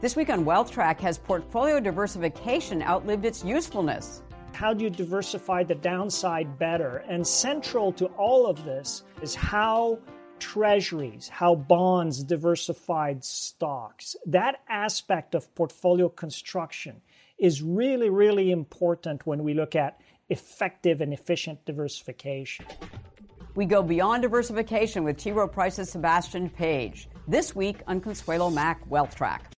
This week on Wealth Track, has portfolio diversification outlived its usefulness? How do you diversify the downside better? And central to all of this is how treasuries, how bonds diversified stocks. That aspect of portfolio construction is really, really important when we look at effective and efficient diversification. We go beyond diversification with T. Rowe Price's Sebastian Page. This week on Consuelo Mack Wealth Track.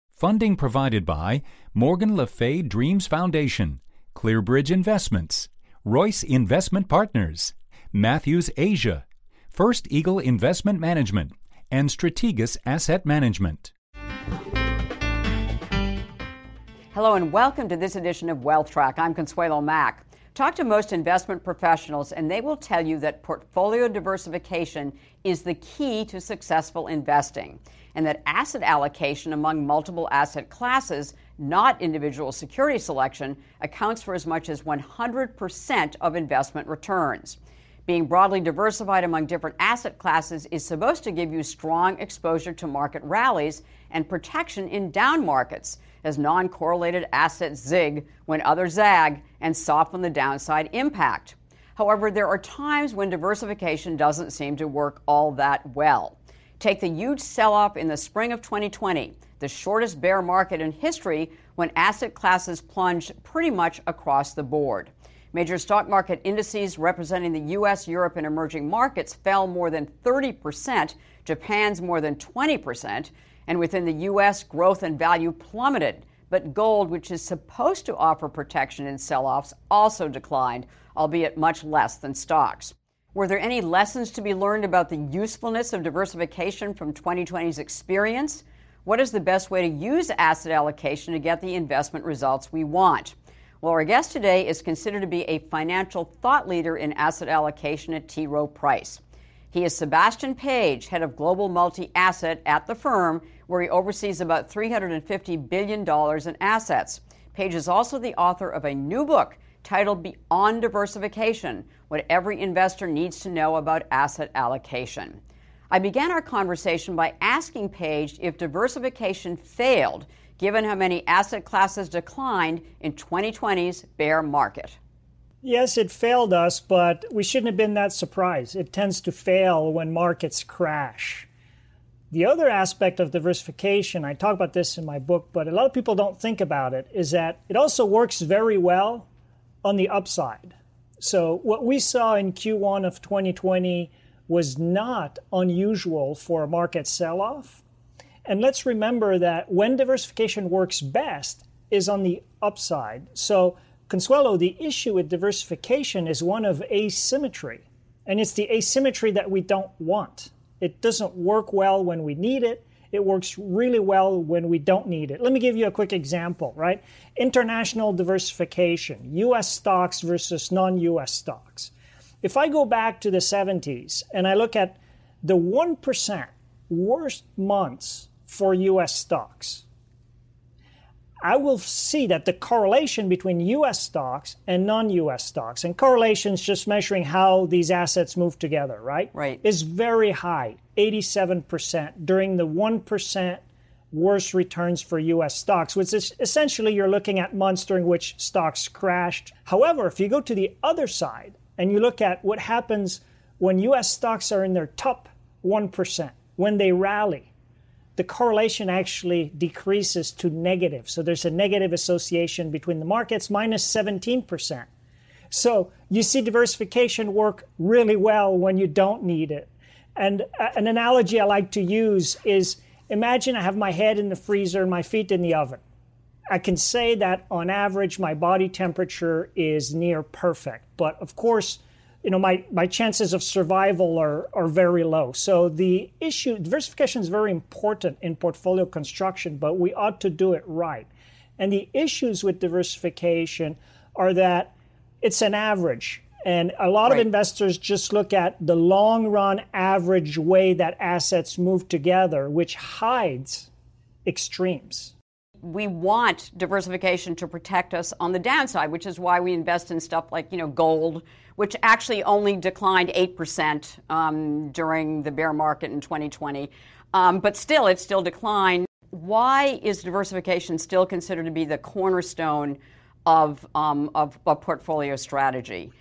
Funding provided by Morgan Le Fay Dreams Foundation, Clearbridge Investments, Royce Investment Partners, Matthews Asia, First Eagle Investment Management, and Strategas Asset Management. Hello and welcome to this edition of Wealth Track. I'm Consuelo Mack. Talk to most investment professionals, and they will tell you that portfolio diversification is the key to successful investing, and that asset allocation among multiple asset classes, not individual security selection, accounts for as much as 100% of investment returns. Being broadly diversified among different asset classes is supposed to give you strong exposure to market rallies and protection in down markets as non correlated assets zig when others zag and soften the downside impact. However, there are times when diversification doesn't seem to work all that well. Take the huge sell off in the spring of 2020, the shortest bear market in history when asset classes plunged pretty much across the board. Major stock market indices representing the US, Europe, and emerging markets fell more than 30%, Japan's more than 20%, and within the U.S., growth and value plummeted. But gold, which is supposed to offer protection in sell offs, also declined, albeit much less than stocks. Were there any lessons to be learned about the usefulness of diversification from 2020's experience? What is the best way to use asset allocation to get the investment results we want? Well, our guest today is considered to be a financial thought leader in asset allocation at T. Rowe Price. He is Sebastian Page, head of global multi asset at the firm, where he oversees about $350 billion in assets. Page is also the author of a new book titled Beyond Diversification What Every Investor Needs to Know About Asset Allocation. I began our conversation by asking Page if diversification failed, given how many asset classes declined in 2020's bear market. Yes, it failed us, but we shouldn't have been that surprised. It tends to fail when markets crash. The other aspect of diversification, I talk about this in my book, but a lot of people don't think about it, is that it also works very well on the upside. So, what we saw in Q1 of 2020 was not unusual for a market sell off. And let's remember that when diversification works best is on the upside. So, Consuelo, the issue with diversification is one of asymmetry. And it's the asymmetry that we don't want. It doesn't work well when we need it. It works really well when we don't need it. Let me give you a quick example, right? International diversification, US stocks versus non US stocks. If I go back to the 70s and I look at the 1% worst months for US stocks, I will see that the correlation between US stocks and non US stocks, and correlations just measuring how these assets move together, right? Right. Is very high, 87% during the 1% worse returns for US stocks, which is essentially you're looking at months during which stocks crashed. However, if you go to the other side and you look at what happens when US stocks are in their top 1%, when they rally, the correlation actually decreases to negative. So there's a negative association between the markets, minus 17%. So you see diversification work really well when you don't need it. And uh, an analogy I like to use is imagine I have my head in the freezer and my feet in the oven. I can say that on average my body temperature is near perfect. But of course, you know, my, my chances of survival are, are very low. So the issue, diversification is very important in portfolio construction, but we ought to do it right. And the issues with diversification are that it's an average. And a lot right. of investors just look at the long run average way that assets move together, which hides extremes. We want diversification to protect us on the downside, which is why we invest in stuff like, you know, gold, which actually only declined 8% um, during the bear market in 2020. Um, but still, it still declined. Why is diversification still considered to be the cornerstone of, um, of a portfolio strategy?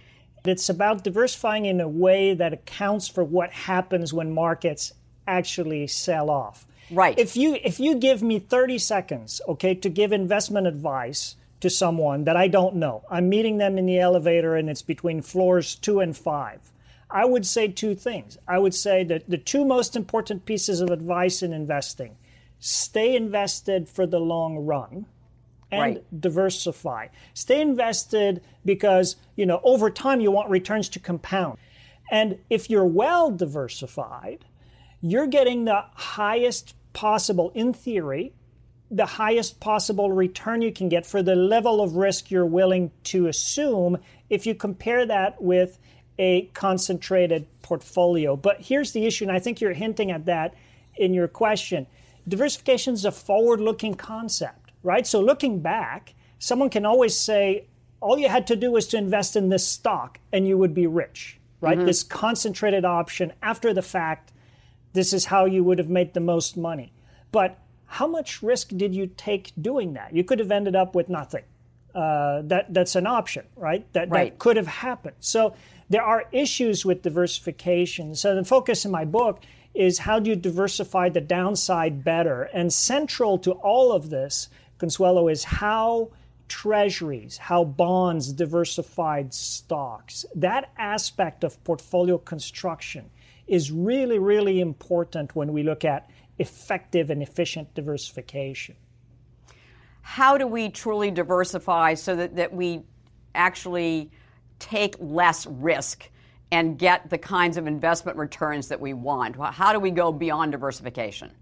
It's about diversifying in a way that accounts for what happens when markets actually sell off. Right. If you if you give me 30 seconds, okay, to give investment advice to someone that I don't know. I'm meeting them in the elevator and it's between floors 2 and 5. I would say two things. I would say that the two most important pieces of advice in investing stay invested for the long run and right. diversify. Stay invested because, you know, over time you want returns to compound. And if you're well diversified, you're getting the highest possible in theory, the highest possible return you can get for the level of risk you're willing to assume if you compare that with a concentrated portfolio. But here's the issue, and I think you're hinting at that in your question. Diversification is a forward looking concept, right? So looking back, someone can always say, all you had to do was to invest in this stock and you would be rich, right? Mm-hmm. This concentrated option after the fact, this is how you would have made the most money. But how much risk did you take doing that? You could have ended up with nothing. Uh, that that's an option, right? That right. that could have happened. So there are issues with diversification. So the focus in my book is how do you diversify the downside better? And central to all of this, Consuelo, is how treasuries, how bonds diversified stocks. That aspect of portfolio construction is really, really important when we look at effective and efficient diversification. How do we truly diversify so that, that we actually take less risk and get the kinds of investment returns that we want? How do we go beyond diversification?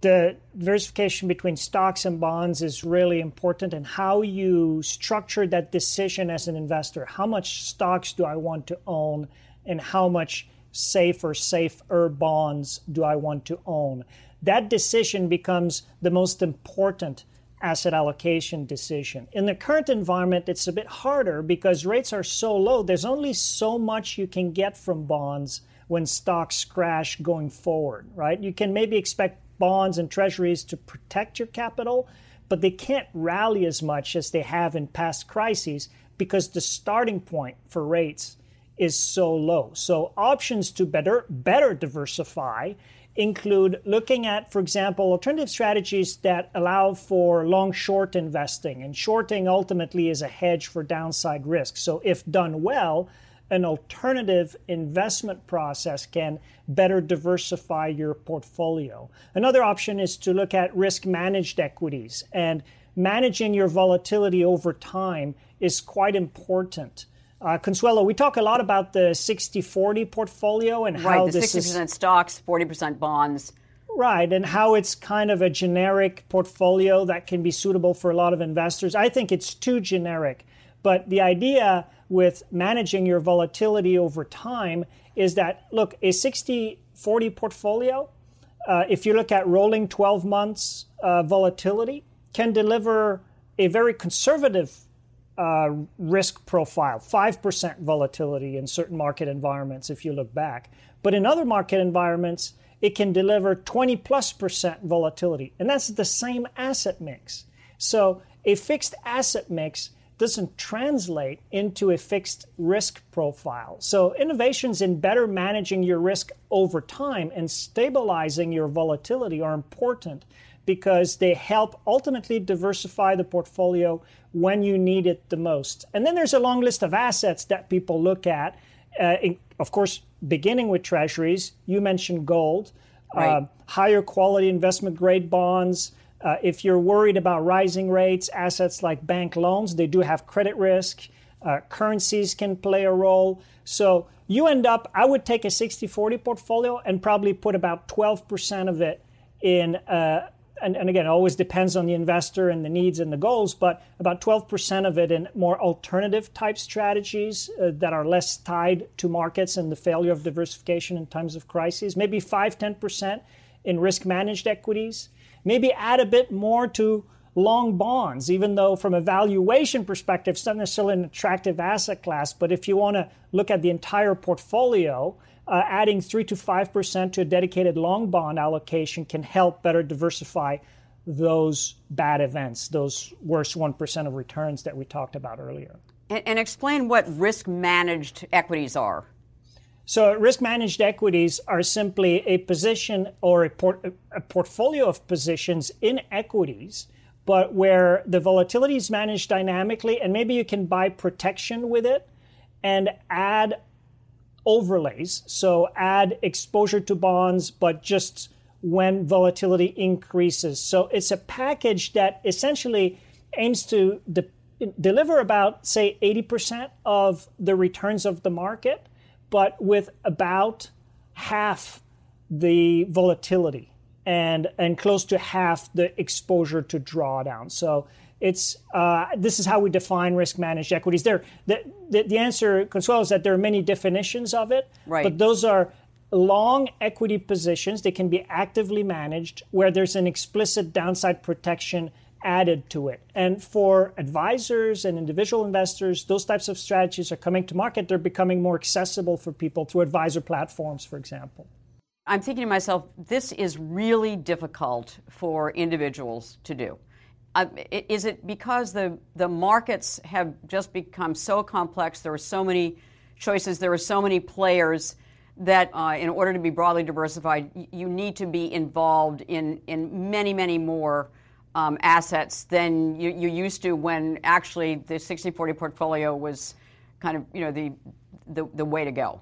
The diversification between stocks and bonds is really important, and how you structure that decision as an investor. How much stocks do I want to own, and how much safer, safer bonds do I want to own? That decision becomes the most important asset allocation decision. In the current environment, it's a bit harder because rates are so low. There's only so much you can get from bonds when stocks crash going forward, right? You can maybe expect bonds and treasuries to protect your capital, but they can't rally as much as they have in past crises because the starting point for rates is so low. So options to better better diversify include looking at, for example, alternative strategies that allow for long short investing. And shorting ultimately is a hedge for downside risk. So, if done well, an alternative investment process can better diversify your portfolio. Another option is to look at risk managed equities. And managing your volatility over time is quite important. Uh, Consuelo, we talk a lot about the 60 40 portfolio and right, how the this 60% is, stocks, 40% bonds. Right, and how it's kind of a generic portfolio that can be suitable for a lot of investors. I think it's too generic. But the idea with managing your volatility over time is that, look, a 60 40 portfolio, uh, if you look at rolling 12 months uh, volatility, can deliver a very conservative uh, risk profile, 5% volatility in certain market environments if you look back. But in other market environments, it can deliver 20 plus percent volatility. And that's the same asset mix. So a fixed asset mix doesn't translate into a fixed risk profile. So innovations in better managing your risk over time and stabilizing your volatility are important because they help ultimately diversify the portfolio when you need it the most. And then there's a long list of assets that people look at. Uh, in, of course, beginning with treasuries, you mentioned gold, right. uh, higher quality investment grade bonds. Uh, if you're worried about rising rates, assets like bank loans, they do have credit risk. Uh, currencies can play a role. So you end up, I would take a 60 40 portfolio and probably put about 12% of it in, uh, and, and, again, it always depends on the investor and the needs and the goals, but about 12% of it in more alternative type strategies uh, that are less tied to markets and the failure of diversification in times of crises. Maybe 5 10% in risk managed equities. Maybe add a bit more to long bonds, even though from a valuation perspective, it's not necessarily an attractive asset class. But if you want to look at the entire portfolio, uh, adding 3 to 5% to a dedicated long bond allocation can help better diversify those bad events, those worst 1% of returns that we talked about earlier. And, and explain what risk managed equities are. So, risk managed equities are simply a position or a, port- a portfolio of positions in equities but where the volatility is managed dynamically, and maybe you can buy protection with it and add overlays. So add exposure to bonds, but just when volatility increases. So it's a package that essentially aims to de- deliver about, say, 80% of the returns of the market, but with about half the volatility and and close to half the exposure to drawdown. So it's uh, this is how we define risk managed equities. There, the, the, the answer, Consuelo, is that there are many definitions of it, right. but those are long equity positions. They can be actively managed where there's an explicit downside protection added to it. And for advisors and individual investors, those types of strategies are coming to market. They're becoming more accessible for people through advisor platforms, for example. I'm thinking to myself, this is really difficult for individuals to do. Uh, is it because the, the markets have just become so complex? There are so many choices, there are so many players that uh, in order to be broadly diversified, you need to be involved in, in many, many more um, assets than you, you used to when actually the 60 40 portfolio was kind of you know the, the, the way to go.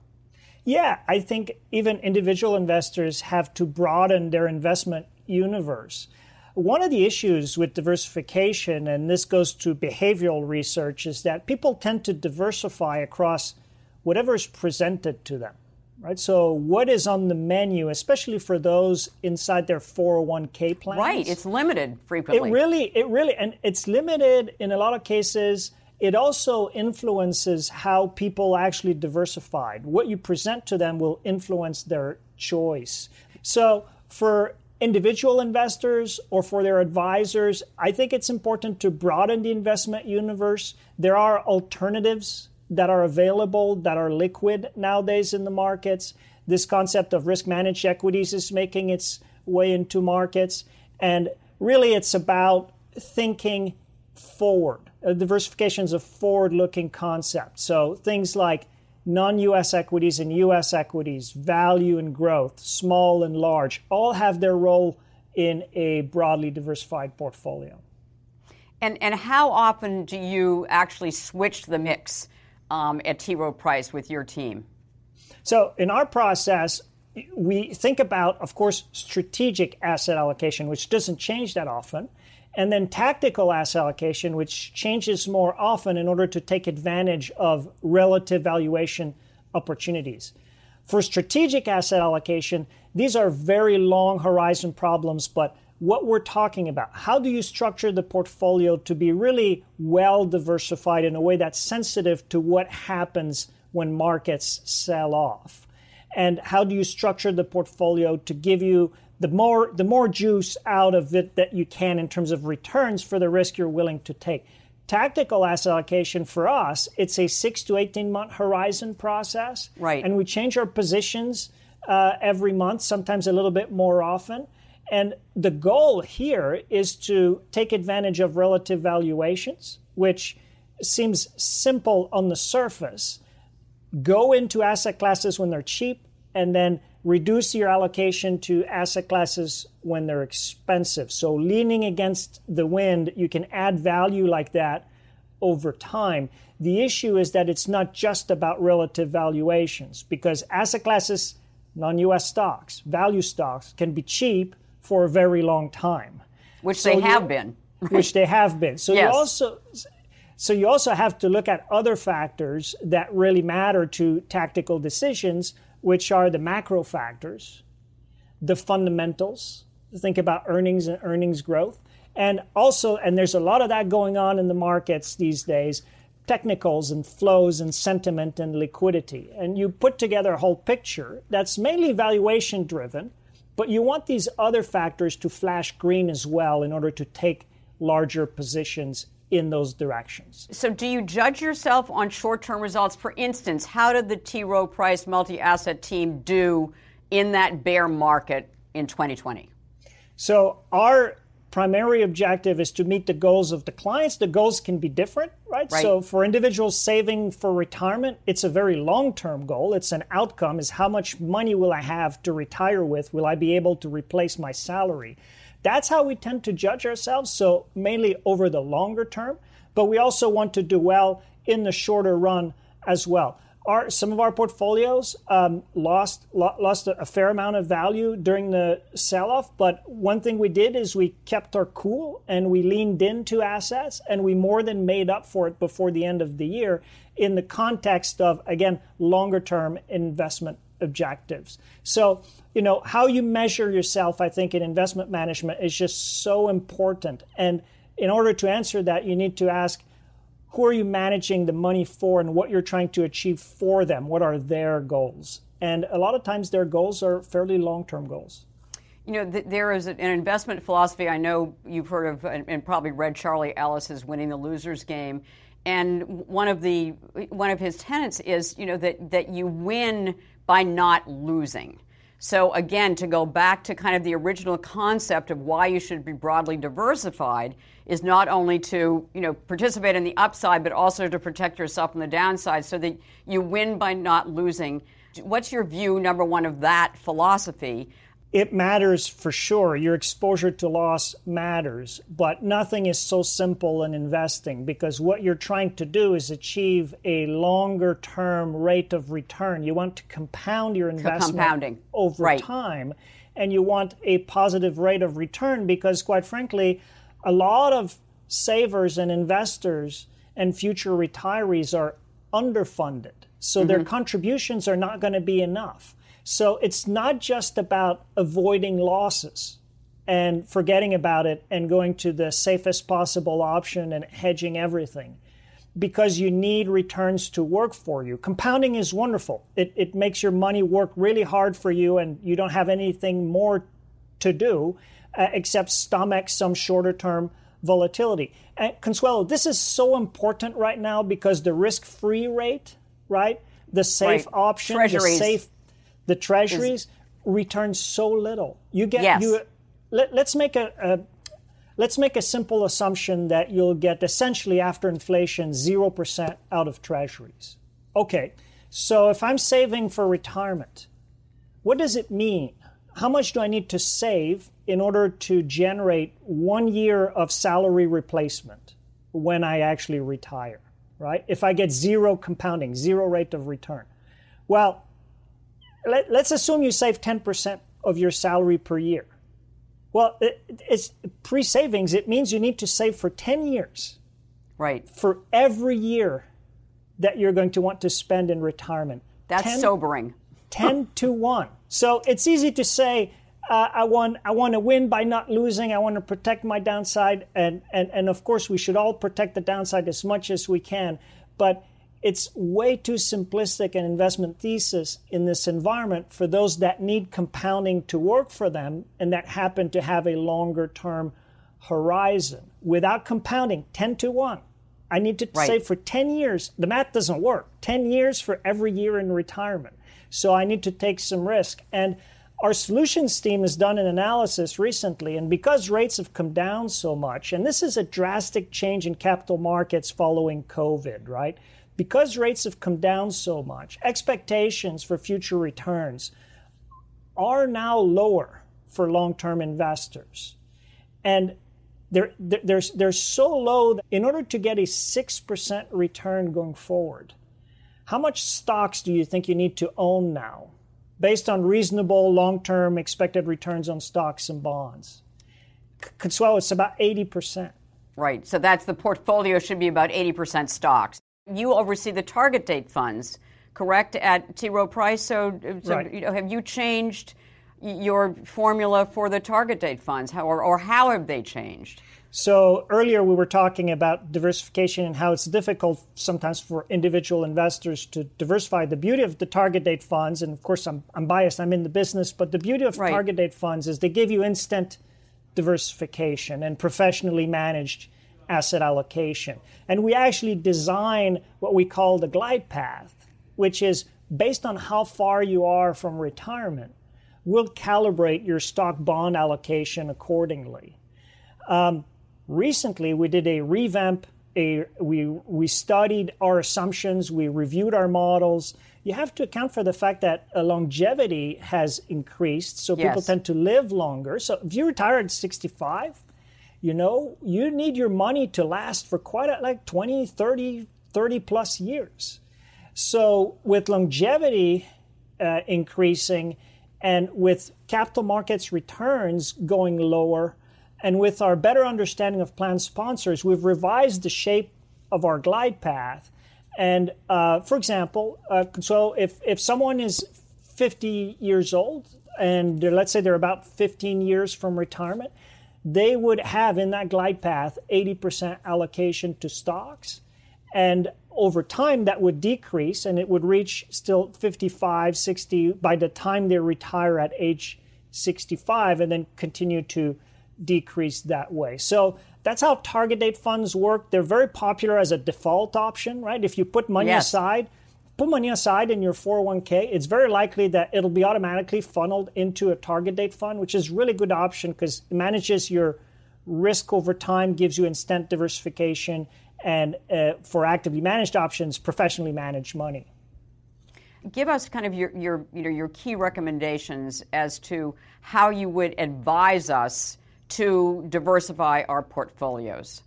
Yeah, I think even individual investors have to broaden their investment universe. One of the issues with diversification, and this goes to behavioral research, is that people tend to diversify across whatever is presented to them. Right? So, what is on the menu, especially for those inside their 401k plans? Right, it's limited frequently. It really, it really, and it's limited in a lot of cases it also influences how people actually diversified. What you present to them will influence their choice. So, for individual investors or for their advisors, I think it's important to broaden the investment universe. There are alternatives that are available that are liquid nowadays in the markets. This concept of risk managed equities is making its way into markets. And really, it's about thinking forward. Uh, diversification is a forward looking concept. So things like non US equities and US equities, value and growth, small and large, all have their role in a broadly diversified portfolio. And, and how often do you actually switch the mix um, at T. Rowe Price with your team? So, in our process, we think about, of course, strategic asset allocation, which doesn't change that often and then tactical asset allocation, which changes more often in order to take advantage of relative valuation opportunities. For strategic asset allocation, these are very long horizon problems, but what we're talking about, how do you structure the portfolio to be really well diversified in a way that's sensitive to what happens when markets sell off? And how do you structure the portfolio to give you the more the more juice out of it that you can in terms of returns for the risk you're willing to take. Tactical asset allocation for us, it's a six to eighteen month horizon process, right? And we change our positions uh, every month, sometimes a little bit more often. And the goal here is to take advantage of relative valuations, which seems simple on the surface. Go into asset classes when they're cheap, and then reduce your allocation to asset classes when they're expensive. So, leaning against the wind, you can add value like that over time. The issue is that it's not just about relative valuations because asset classes, non US stocks, value stocks, can be cheap for a very long time. Which so they have been. which they have been. So yes. you also So you also have to look at other factors that really matter to tactical decisions, which are the macro factors, the fundamentals. Think about earnings and earnings growth. And also, and there's a lot of that going on in the markets these days, technicals and flows and sentiment and liquidity. And you put together a whole picture that's mainly valuation driven, but you want these other factors to flash green as well in order to take larger positions in those directions. So, do you judge yourself on short term results? For instance, how did the T. Rowe Price multi asset team do in that bear market in 2020? So, our primary objective is to meet the goals of the clients. The goals can be different, right? right. So for individuals saving for retirement, it's a very long-term goal. It's an outcome is how much money will I have to retire with? Will I be able to replace my salary? That's how we tend to judge ourselves, so mainly over the longer term, but we also want to do well in the shorter run as well our some of our portfolios um, lost lo- lost a, a, fair amount of value during the sell-off. But one thing we did is we kept our cool and we leaned into assets, and we more than made up for it before the end of the year in the context of again longer-term investment objectives. So you know how you measure yourself, I think, in investment management is just so important. And in order to answer that, you need to ask who are you managing the money for and what you're trying to achieve for them? What are their goals? And a lot of times their goals are fairly long term goals. You know, th- there is an investment philosophy I know you've heard of and, and probably read Charlie Ellis's Winning the Losers Game. And one of the one of his tenets is, you know, that, that you win by not losing. So again, to go back to kind of the original concept of why you should be broadly diversified is not only to, you know, participate in the upside, but also to protect yourself on the downside so that you win by not losing. What's your view, number one, of that philosophy? It matters for sure. Your exposure to loss matters, but nothing is so simple in investing because what you're trying to do is achieve a longer term rate of return. You want to compound your investment Compounding. over right. time, and you want a positive rate of return because, quite frankly, a lot of savers and investors and future retirees are underfunded. So mm-hmm. their contributions are not going to be enough. So it's not just about avoiding losses and forgetting about it and going to the safest possible option and hedging everything because you need returns to work for you. Compounding is wonderful. It, it makes your money work really hard for you and you don't have anything more to do uh, except stomach some shorter term volatility. And Consuelo, this is so important right now because the risk free rate, right? The safe right. option, Treasuries. the safe the treasuries is, return so little. You get yes. you. Let, us make a, a let's make a simple assumption that you'll get essentially after inflation zero percent out of treasuries. Okay, so if I'm saving for retirement, what does it mean? How much do I need to save in order to generate one year of salary replacement when I actually retire? Right? If I get zero compounding, zero rate of return. Well, let, us assume you save 10% of your salary per year. Well, it, it's pre savings, it means you need to save for 10 years. Right. For every year that you're going to want to spend in retirement. That's 10, sobering. 10 to 1. So it's easy to say, uh, I want I want to win by not losing. I want to protect my downside, and, and and of course we should all protect the downside as much as we can. But it's way too simplistic an investment thesis in this environment for those that need compounding to work for them and that happen to have a longer term horizon. Without compounding, 10 to 1. I need to right. save for 10 years. The math doesn't work. 10 years for every year in retirement. So I need to take some risk. And our solutions team has done an analysis recently, and because rates have come down so much, and this is a drastic change in capital markets following COVID, right? Because rates have come down so much, expectations for future returns are now lower for long term investors. And they're, they're, they're so low that in order to get a 6% return going forward, how much stocks do you think you need to own now based on reasonable long term expected returns on stocks and bonds? Consuelo, it's about 80%. Right. So that's the portfolio should be about 80% stocks. You oversee the target date funds, correct, at T. Rowe Price. So, so right. you know, have you changed your formula for the target date funds, how, or, or how have they changed? So earlier we were talking about diversification and how it's difficult sometimes for individual investors to diversify. The beauty of the target date funds, and of course I'm, I'm biased, I'm in the business, but the beauty of right. target date funds is they give you instant diversification and professionally managed asset allocation. And we actually design what we call the glide path, which is based on how far you are from retirement. We'll calibrate your stock bond allocation accordingly. Um, recently we did a revamp a, we we studied our assumptions we reviewed our models you have to account for the fact that longevity has increased so yes. people tend to live longer so if you retire at 65 you know you need your money to last for quite a, like 20 30 30 plus years so with longevity uh, increasing and with capital markets returns going lower and with our better understanding of plan sponsors, we've revised the shape of our glide path. And uh, for example, uh, so if, if someone is 50 years old and let's say they're about 15 years from retirement, they would have in that glide path 80% allocation to stocks. And over time, that would decrease and it would reach still 55, 60 by the time they retire at age 65 and then continue to decrease that way. So that's how target date funds work. They're very popular as a default option, right? If you put money yes. aside, put money aside in your 401k, it's very likely that it'll be automatically funneled into a target date fund, which is really good option because it manages your risk over time, gives you instant diversification, and uh, for actively managed options, professionally managed money. Give us kind of your, your, you know, your key recommendations as to how you would advise us to diversify our portfolios?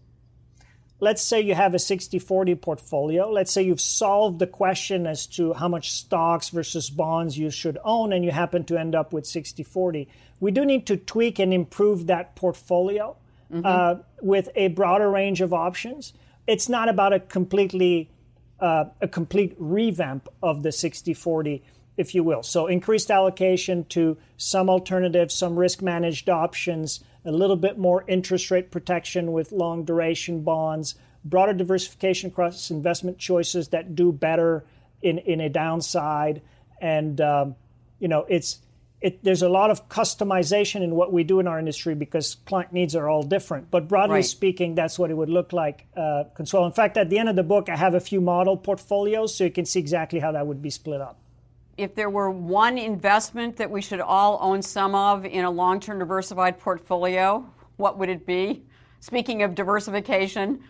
Let's say you have a 60 40 portfolio. Let's say you've solved the question as to how much stocks versus bonds you should own, and you happen to end up with 60 40. We do need to tweak and improve that portfolio mm-hmm. uh, with a broader range of options. It's not about a completely uh, a complete revamp of the 60 40 if you will. So increased allocation to some alternatives, some risk managed options, a little bit more interest rate protection with long duration bonds, broader diversification across investment choices that do better in, in a downside. And, um, you know, it's, it, there's a lot of customization in what we do in our industry because client needs are all different. But broadly right. speaking, that's what it would look like, uh, Consuelo. In fact, at the end of the book, I have a few model portfolios so you can see exactly how that would be split up if there were one investment that we should all own some of in a long term diversified portfolio, what would it be? Speaking of diversification,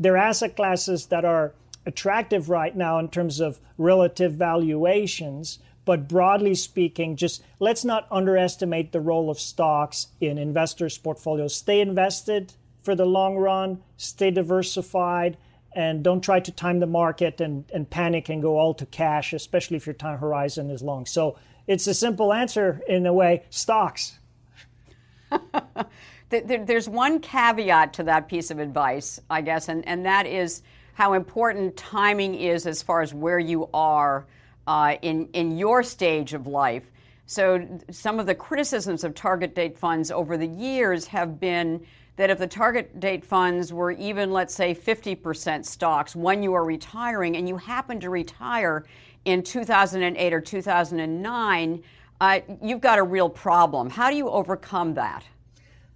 there are asset classes that are attractive right now in terms of relative valuations. But broadly speaking, just let's not underestimate the role of stocks in investors' portfolios. Stay invested for the long run, stay diversified, and don't try to time the market and, and panic and go all to cash, especially if your time horizon is long. So it's a simple answer in a way stocks. There's one caveat to that piece of advice, I guess, and, and that is how important timing is as far as where you are uh, in, in your stage of life. So, some of the criticisms of target date funds over the years have been that if the target date funds were even, let's say, 50% stocks when you are retiring and you happen to retire in 2008 or 2009, uh, you've got a real problem. How do you overcome that?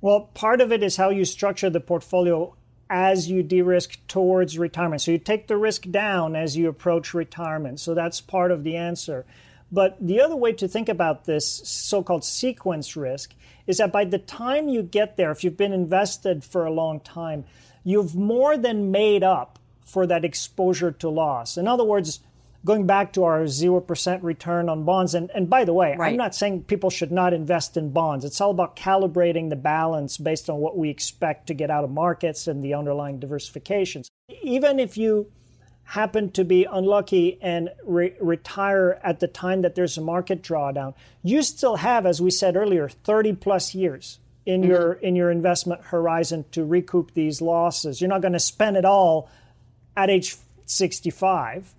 Well, part of it is how you structure the portfolio as you de risk towards retirement. So you take the risk down as you approach retirement. So that's part of the answer. But the other way to think about this so called sequence risk is that by the time you get there, if you've been invested for a long time, you've more than made up for that exposure to loss. In other words, going back to our 0% return on bonds, and, and by the way, right. I'm not saying people should not invest in bonds. It's all about calibrating the balance based on what we expect to get out of markets and the underlying diversifications. Even if you happen to be unlucky and re- retire at the time that there's a market drawdown, you still have, as we said earlier, 30 plus years in mm-hmm. your in your investment horizon to recoup these losses. You're not going to spend it all at age 65.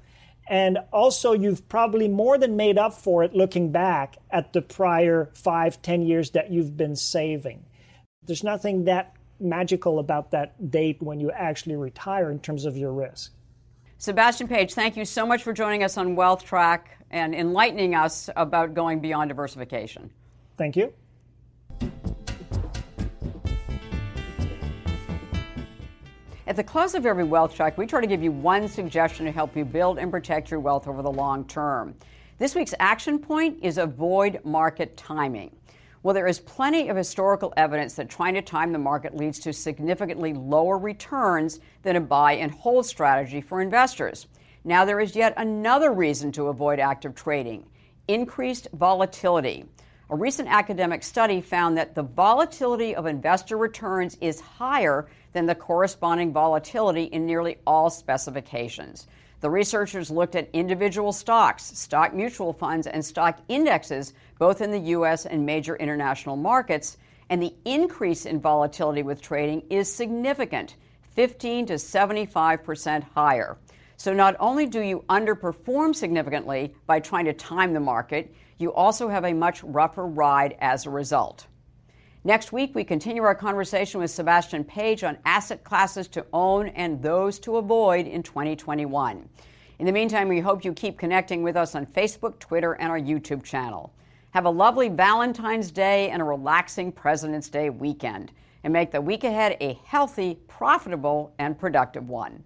And also, you've probably more than made up for it looking back at the prior five, ten years that you've been saving. There's nothing that magical about that date when you actually retire in terms of your risk. Sebastian Page, thank you so much for joining us on Wealth Track and enlightening us about going beyond diversification. Thank you. At the close of every wealth track, we try to give you one suggestion to help you build and protect your wealth over the long term. This week's action point is avoid market timing. Well, there is plenty of historical evidence that trying to time the market leads to significantly lower returns than a buy and hold strategy for investors. Now, there is yet another reason to avoid active trading increased volatility. A recent academic study found that the volatility of investor returns is higher than the corresponding volatility in nearly all specifications. The researchers looked at individual stocks, stock mutual funds, and stock indexes, both in the U.S. and major international markets, and the increase in volatility with trading is significant 15 to 75 percent higher. So not only do you underperform significantly by trying to time the market, you also have a much rougher ride as a result. Next week, we continue our conversation with Sebastian Page on asset classes to own and those to avoid in 2021. In the meantime, we hope you keep connecting with us on Facebook, Twitter, and our YouTube channel. Have a lovely Valentine's Day and a relaxing President's Day weekend, and make the week ahead a healthy, profitable, and productive one.